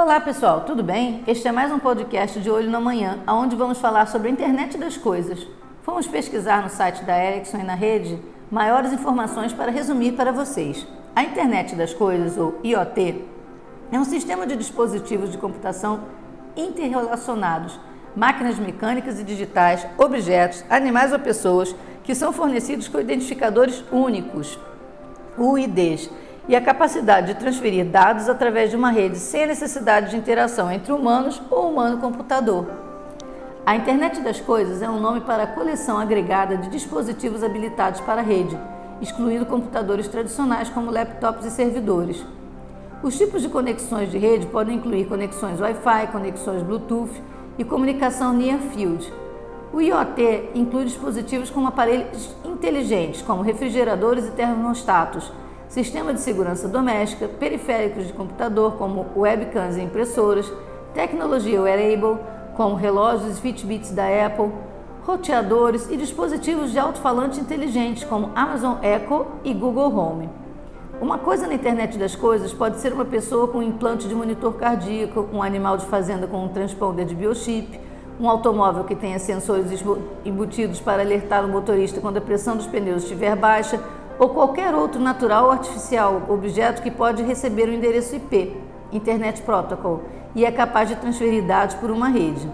Olá pessoal, tudo bem? Este é mais um podcast de Olho na Manhã, onde vamos falar sobre a internet das coisas. Fomos pesquisar no site da Ericsson e na rede maiores informações para resumir para vocês. A internet das coisas, ou IoT, é um sistema de dispositivos de computação interrelacionados, máquinas mecânicas e digitais, objetos, animais ou pessoas que são fornecidos com identificadores únicos, UIDs e a capacidade de transferir dados através de uma rede sem necessidade de interação entre humanos ou humano-computador. A Internet das Coisas é um nome para a coleção agregada de dispositivos habilitados para a rede, excluindo computadores tradicionais como laptops e servidores. Os tipos de conexões de rede podem incluir conexões Wi-Fi, conexões Bluetooth e comunicação Near Field. O IoT inclui dispositivos com aparelhos inteligentes, como refrigeradores e termostatos, sistema de segurança doméstica, periféricos de computador como webcams e impressoras, tecnologia wearable como relógios e Fitbits da Apple, roteadores e dispositivos de alto-falante inteligentes como Amazon Echo e Google Home. Uma coisa na internet das coisas pode ser uma pessoa com um implante de monitor cardíaco, um animal de fazenda com um transponder de biochip, um automóvel que tenha sensores embutidos para alertar o motorista quando a pressão dos pneus estiver baixa, ou qualquer outro natural ou artificial objeto que pode receber o endereço IP, Internet Protocol, e é capaz de transferir dados por uma rede.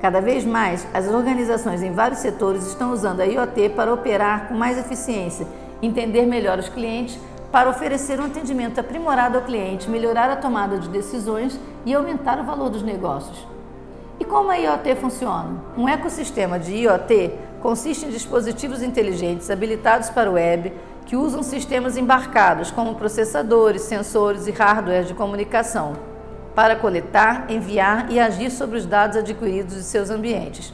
Cada vez mais, as organizações em vários setores estão usando a IoT para operar com mais eficiência, entender melhor os clientes, para oferecer um atendimento aprimorado ao cliente, melhorar a tomada de decisões e aumentar o valor dos negócios. E como a IoT funciona? Um ecossistema de IoT consiste em dispositivos inteligentes habilitados para o web, que usam sistemas embarcados, como processadores, sensores e hardware de comunicação, para coletar, enviar e agir sobre os dados adquiridos de seus ambientes.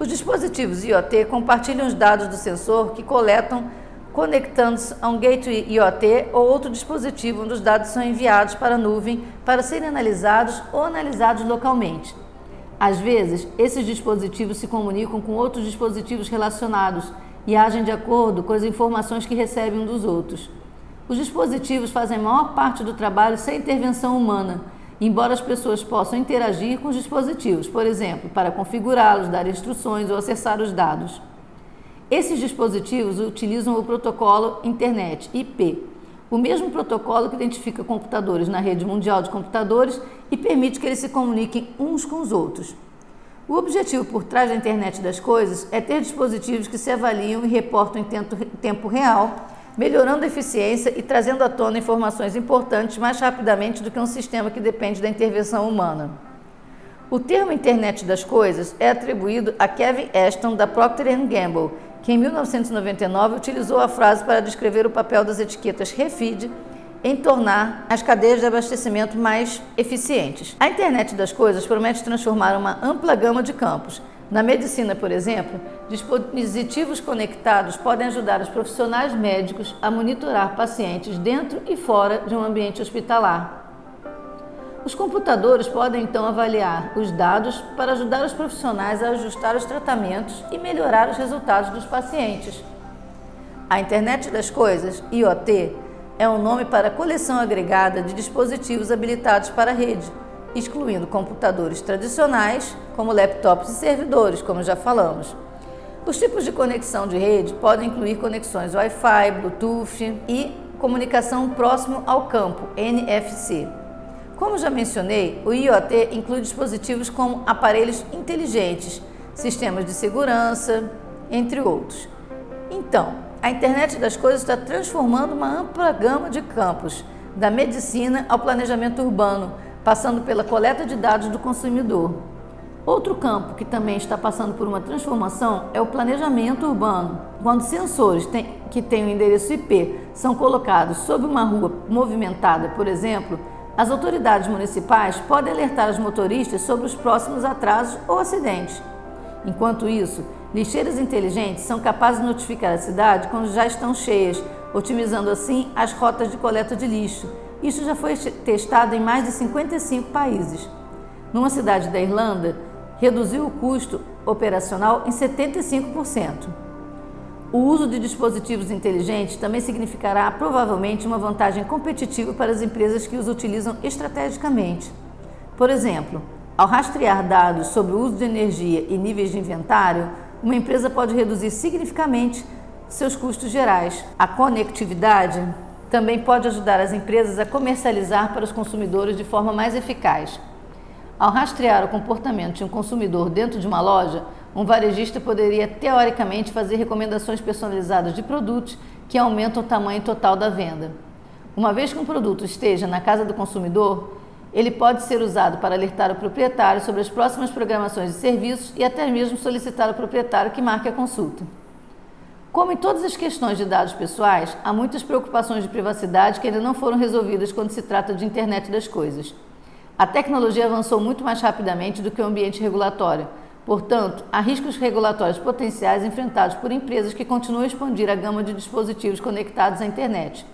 Os dispositivos IoT compartilham os dados do sensor que coletam conectando-se a um gateway IoT ou outro dispositivo onde os dados são enviados para a nuvem para serem analisados ou analisados localmente. Às vezes, esses dispositivos se comunicam com outros dispositivos relacionados e agem de acordo com as informações que recebem um dos outros. Os dispositivos fazem a maior parte do trabalho sem intervenção humana, embora as pessoas possam interagir com os dispositivos, por exemplo, para configurá-los, dar instruções ou acessar os dados. Esses dispositivos utilizam o protocolo Internet IP, o mesmo protocolo que identifica computadores na rede mundial de computadores e permite que eles se comuniquem uns com os outros. O objetivo por trás da internet das coisas é ter dispositivos que se avaliam e reportam em tempo real, melhorando a eficiência e trazendo à tona informações importantes mais rapidamente do que um sistema que depende da intervenção humana. O termo internet das coisas é atribuído a Kevin Ashton da Procter Gamble, que em 1999 utilizou a frase para descrever o papel das etiquetas Refeed em tornar as cadeias de abastecimento mais eficientes. A internet das coisas promete transformar uma ampla gama de campos. Na medicina, por exemplo, dispositivos conectados podem ajudar os profissionais médicos a monitorar pacientes dentro e fora de um ambiente hospitalar. Os computadores podem então avaliar os dados para ajudar os profissionais a ajustar os tratamentos e melhorar os resultados dos pacientes. A internet das coisas, IoT, é um nome para a coleção agregada de dispositivos habilitados para a rede, excluindo computadores tradicionais, como laptops e servidores, como já falamos. Os tipos de conexão de rede podem incluir conexões Wi-Fi, Bluetooth e comunicação próximo ao campo, NFC. Como já mencionei, o IoT inclui dispositivos como aparelhos inteligentes, sistemas de segurança, entre outros. Então, a internet das coisas está transformando uma ampla gama de campos, da medicina ao planejamento urbano, passando pela coleta de dados do consumidor. Outro campo que também está passando por uma transformação é o planejamento urbano. Quando sensores tem, que têm o endereço IP são colocados sobre uma rua movimentada, por exemplo, as autoridades municipais podem alertar os motoristas sobre os próximos atrasos ou acidentes. Enquanto isso, lixeiras inteligentes são capazes de notificar a cidade quando já estão cheias, otimizando assim as rotas de coleta de lixo. Isso já foi testado em mais de 55 países. Numa cidade da Irlanda, reduziu o custo operacional em 75%. O uso de dispositivos inteligentes também significará provavelmente uma vantagem competitiva para as empresas que os utilizam estrategicamente. Por exemplo, ao rastrear dados sobre o uso de energia e níveis de inventário, uma empresa pode reduzir significativamente seus custos gerais. A conectividade também pode ajudar as empresas a comercializar para os consumidores de forma mais eficaz. Ao rastrear o comportamento de um consumidor dentro de uma loja, um varejista poderia teoricamente fazer recomendações personalizadas de produtos que aumentam o tamanho total da venda. Uma vez que um produto esteja na casa do consumidor, ele pode ser usado para alertar o proprietário sobre as próximas programações de serviços e até mesmo solicitar ao proprietário que marque a consulta. Como em todas as questões de dados pessoais, há muitas preocupações de privacidade que ainda não foram resolvidas quando se trata de internet das coisas. A tecnologia avançou muito mais rapidamente do que o ambiente regulatório. Portanto, há riscos regulatórios potenciais enfrentados por empresas que continuam a expandir a gama de dispositivos conectados à internet.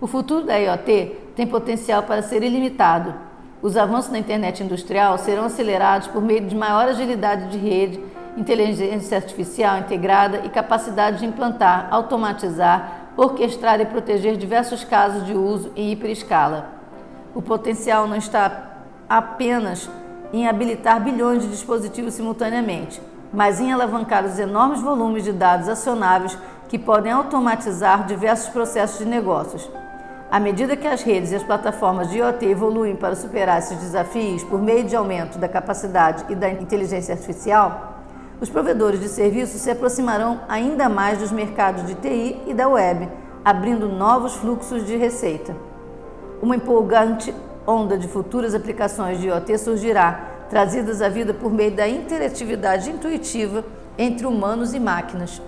O futuro da IoT tem potencial para ser ilimitado. Os avanços na internet industrial serão acelerados por meio de maior agilidade de rede, inteligência artificial integrada e capacidade de implantar, automatizar, orquestrar e proteger diversos casos de uso em hiperescala. O potencial não está apenas em habilitar bilhões de dispositivos simultaneamente, mas em alavancar os enormes volumes de dados acionáveis que podem automatizar diversos processos de negócios. À medida que as redes e as plataformas de IoT evoluem para superar esses desafios por meio de aumento da capacidade e da inteligência artificial, os provedores de serviços se aproximarão ainda mais dos mercados de TI e da web, abrindo novos fluxos de receita. Uma empolgante onda de futuras aplicações de IoT surgirá, trazidas à vida por meio da interatividade intuitiva entre humanos e máquinas.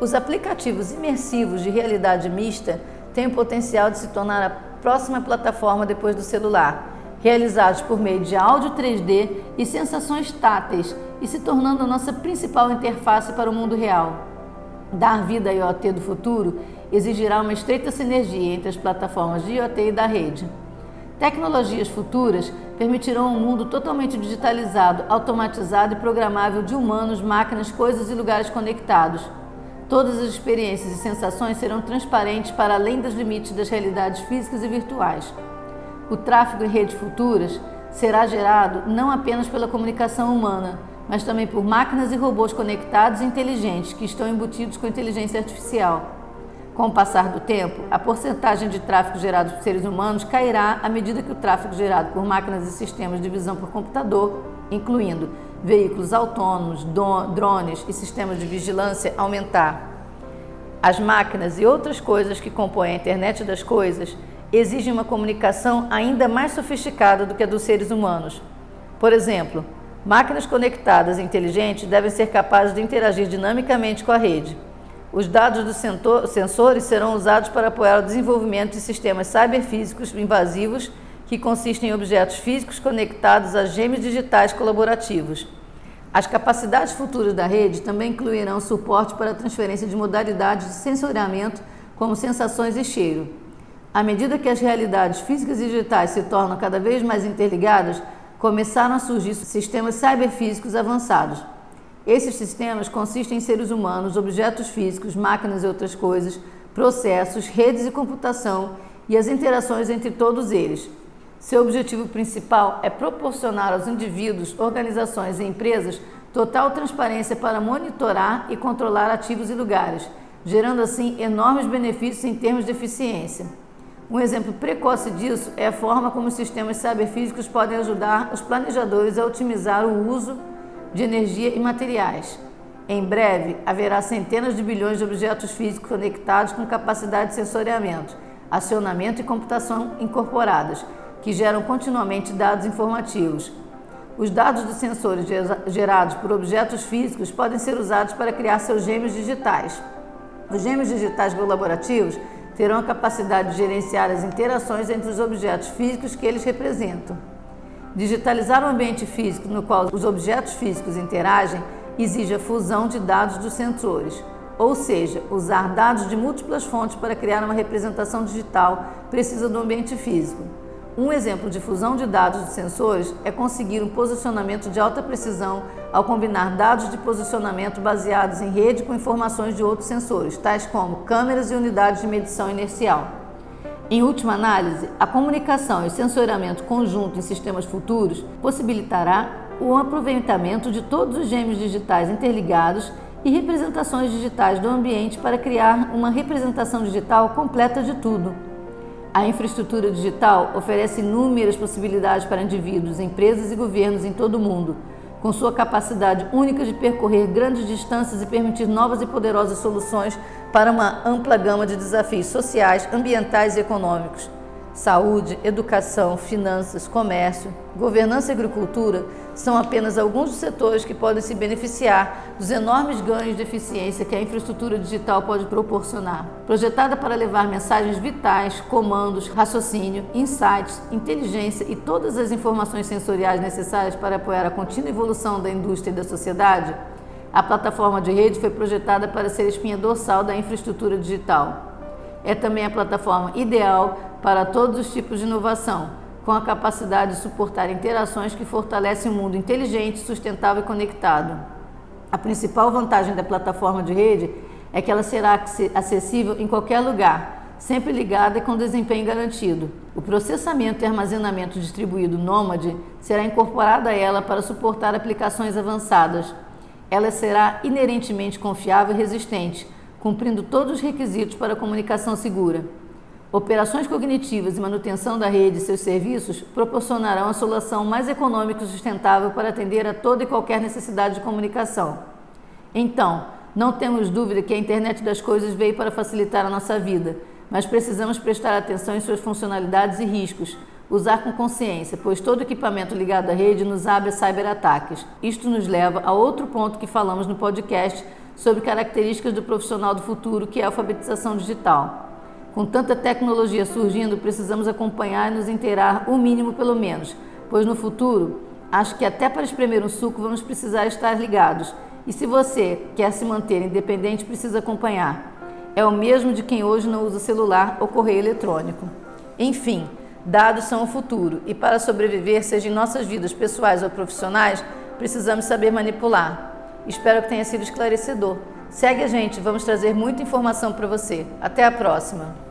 Os aplicativos imersivos de realidade mista tem o potencial de se tornar a próxima plataforma depois do celular, realizados por meio de áudio 3D e sensações táteis e se tornando a nossa principal interface para o mundo real. Dar vida à IoT do futuro exigirá uma estreita sinergia entre as plataformas de IoT e da rede. Tecnologias futuras permitirão um mundo totalmente digitalizado, automatizado e programável de humanos, máquinas, coisas e lugares conectados Todas as experiências e sensações serão transparentes para além dos limites das realidades físicas e virtuais. O tráfego em redes futuras será gerado não apenas pela comunicação humana, mas também por máquinas e robôs conectados e inteligentes que estão embutidos com inteligência artificial. Com o passar do tempo, a porcentagem de tráfego gerado por seres humanos cairá à medida que o tráfego gerado por máquinas e sistemas de visão por computador, incluindo veículos autônomos, drones e sistemas de vigilância aumentar. As máquinas e outras coisas que compõem a internet das coisas exigem uma comunicação ainda mais sofisticada do que a dos seres humanos. Por exemplo, máquinas conectadas e inteligentes devem ser capazes de interagir dinamicamente com a rede. Os dados dos sensores serão usados para apoiar o desenvolvimento de sistemas cyberfísicos invasivos que consistem em objetos físicos conectados a gêmeos digitais colaborativos. As capacidades futuras da rede também incluirão suporte para a transferência de modalidades de sensoriamento, como sensações e cheiro. À medida que as realidades físicas e digitais se tornam cada vez mais interligadas, começaram a surgir sistemas cyberfísicos avançados. Esses sistemas consistem em seres humanos, objetos físicos, máquinas e outras coisas, processos, redes e computação e as interações entre todos eles. Seu objetivo principal é proporcionar aos indivíduos, organizações e empresas total transparência para monitorar e controlar ativos e lugares, gerando assim enormes benefícios em termos de eficiência. Um exemplo precoce disso é a forma como os sistemas cyberfísicos podem ajudar os planejadores a otimizar o uso de energia e materiais. Em breve, haverá centenas de bilhões de objetos físicos conectados com capacidade de sensoriamento, acionamento e computação incorporadas que geram continuamente dados informativos. Os dados dos sensores gerados por objetos físicos podem ser usados para criar seus gêmeos digitais. Os gêmeos digitais colaborativos terão a capacidade de gerenciar as interações entre os objetos físicos que eles representam. Digitalizar o ambiente físico no qual os objetos físicos interagem exige a fusão de dados dos sensores, ou seja, usar dados de múltiplas fontes para criar uma representação digital precisa do ambiente físico. Um exemplo de fusão de dados de sensores é conseguir um posicionamento de alta precisão ao combinar dados de posicionamento baseados em rede com informações de outros sensores, tais como câmeras e unidades de medição inercial. Em última análise, a comunicação e o sensoriamento conjunto em sistemas futuros possibilitará o aproveitamento de todos os gêmeos digitais interligados e representações digitais do ambiente para criar uma representação digital completa de tudo. A infraestrutura digital oferece inúmeras possibilidades para indivíduos, empresas e governos em todo o mundo, com sua capacidade única de percorrer grandes distâncias e permitir novas e poderosas soluções para uma ampla gama de desafios sociais, ambientais e econômicos. Saúde, educação, finanças, comércio, governança e agricultura são apenas alguns dos setores que podem se beneficiar dos enormes ganhos de eficiência que a infraestrutura digital pode proporcionar. Projetada para levar mensagens vitais, comandos, raciocínio, insights, inteligência e todas as informações sensoriais necessárias para apoiar a contínua evolução da indústria e da sociedade, a plataforma de rede foi projetada para ser a espinha dorsal da infraestrutura digital. É também a plataforma ideal para todos os tipos de inovação, com a capacidade de suportar interações que fortalecem um mundo inteligente, sustentável e conectado. A principal vantagem da plataforma de rede é que ela será acessível em qualquer lugar, sempre ligada e com desempenho garantido. O processamento e armazenamento distribuído Nomad será incorporado a ela para suportar aplicações avançadas. Ela será inerentemente confiável e resistente, cumprindo todos os requisitos para comunicação segura. Operações cognitivas e manutenção da rede e seus serviços proporcionarão a solução mais econômica e sustentável para atender a toda e qualquer necessidade de comunicação. Então, não temos dúvida que a internet das coisas veio para facilitar a nossa vida, mas precisamos prestar atenção em suas funcionalidades e riscos, usar com consciência, pois todo equipamento ligado à rede nos abre a cyberataques. Isto nos leva a outro ponto que falamos no podcast sobre características do profissional do futuro, que é a alfabetização digital. Com tanta tecnologia surgindo, precisamos acompanhar e nos inteirar o mínimo pelo menos, pois no futuro, acho que até para espremer um suco vamos precisar estar ligados. E se você quer se manter independente, precisa acompanhar. É o mesmo de quem hoje não usa celular ou correio eletrônico. Enfim, dados são o futuro e para sobreviver, seja em nossas vidas pessoais ou profissionais, precisamos saber manipular. Espero que tenha sido esclarecedor. Segue a gente, vamos trazer muita informação para você. Até a próxima!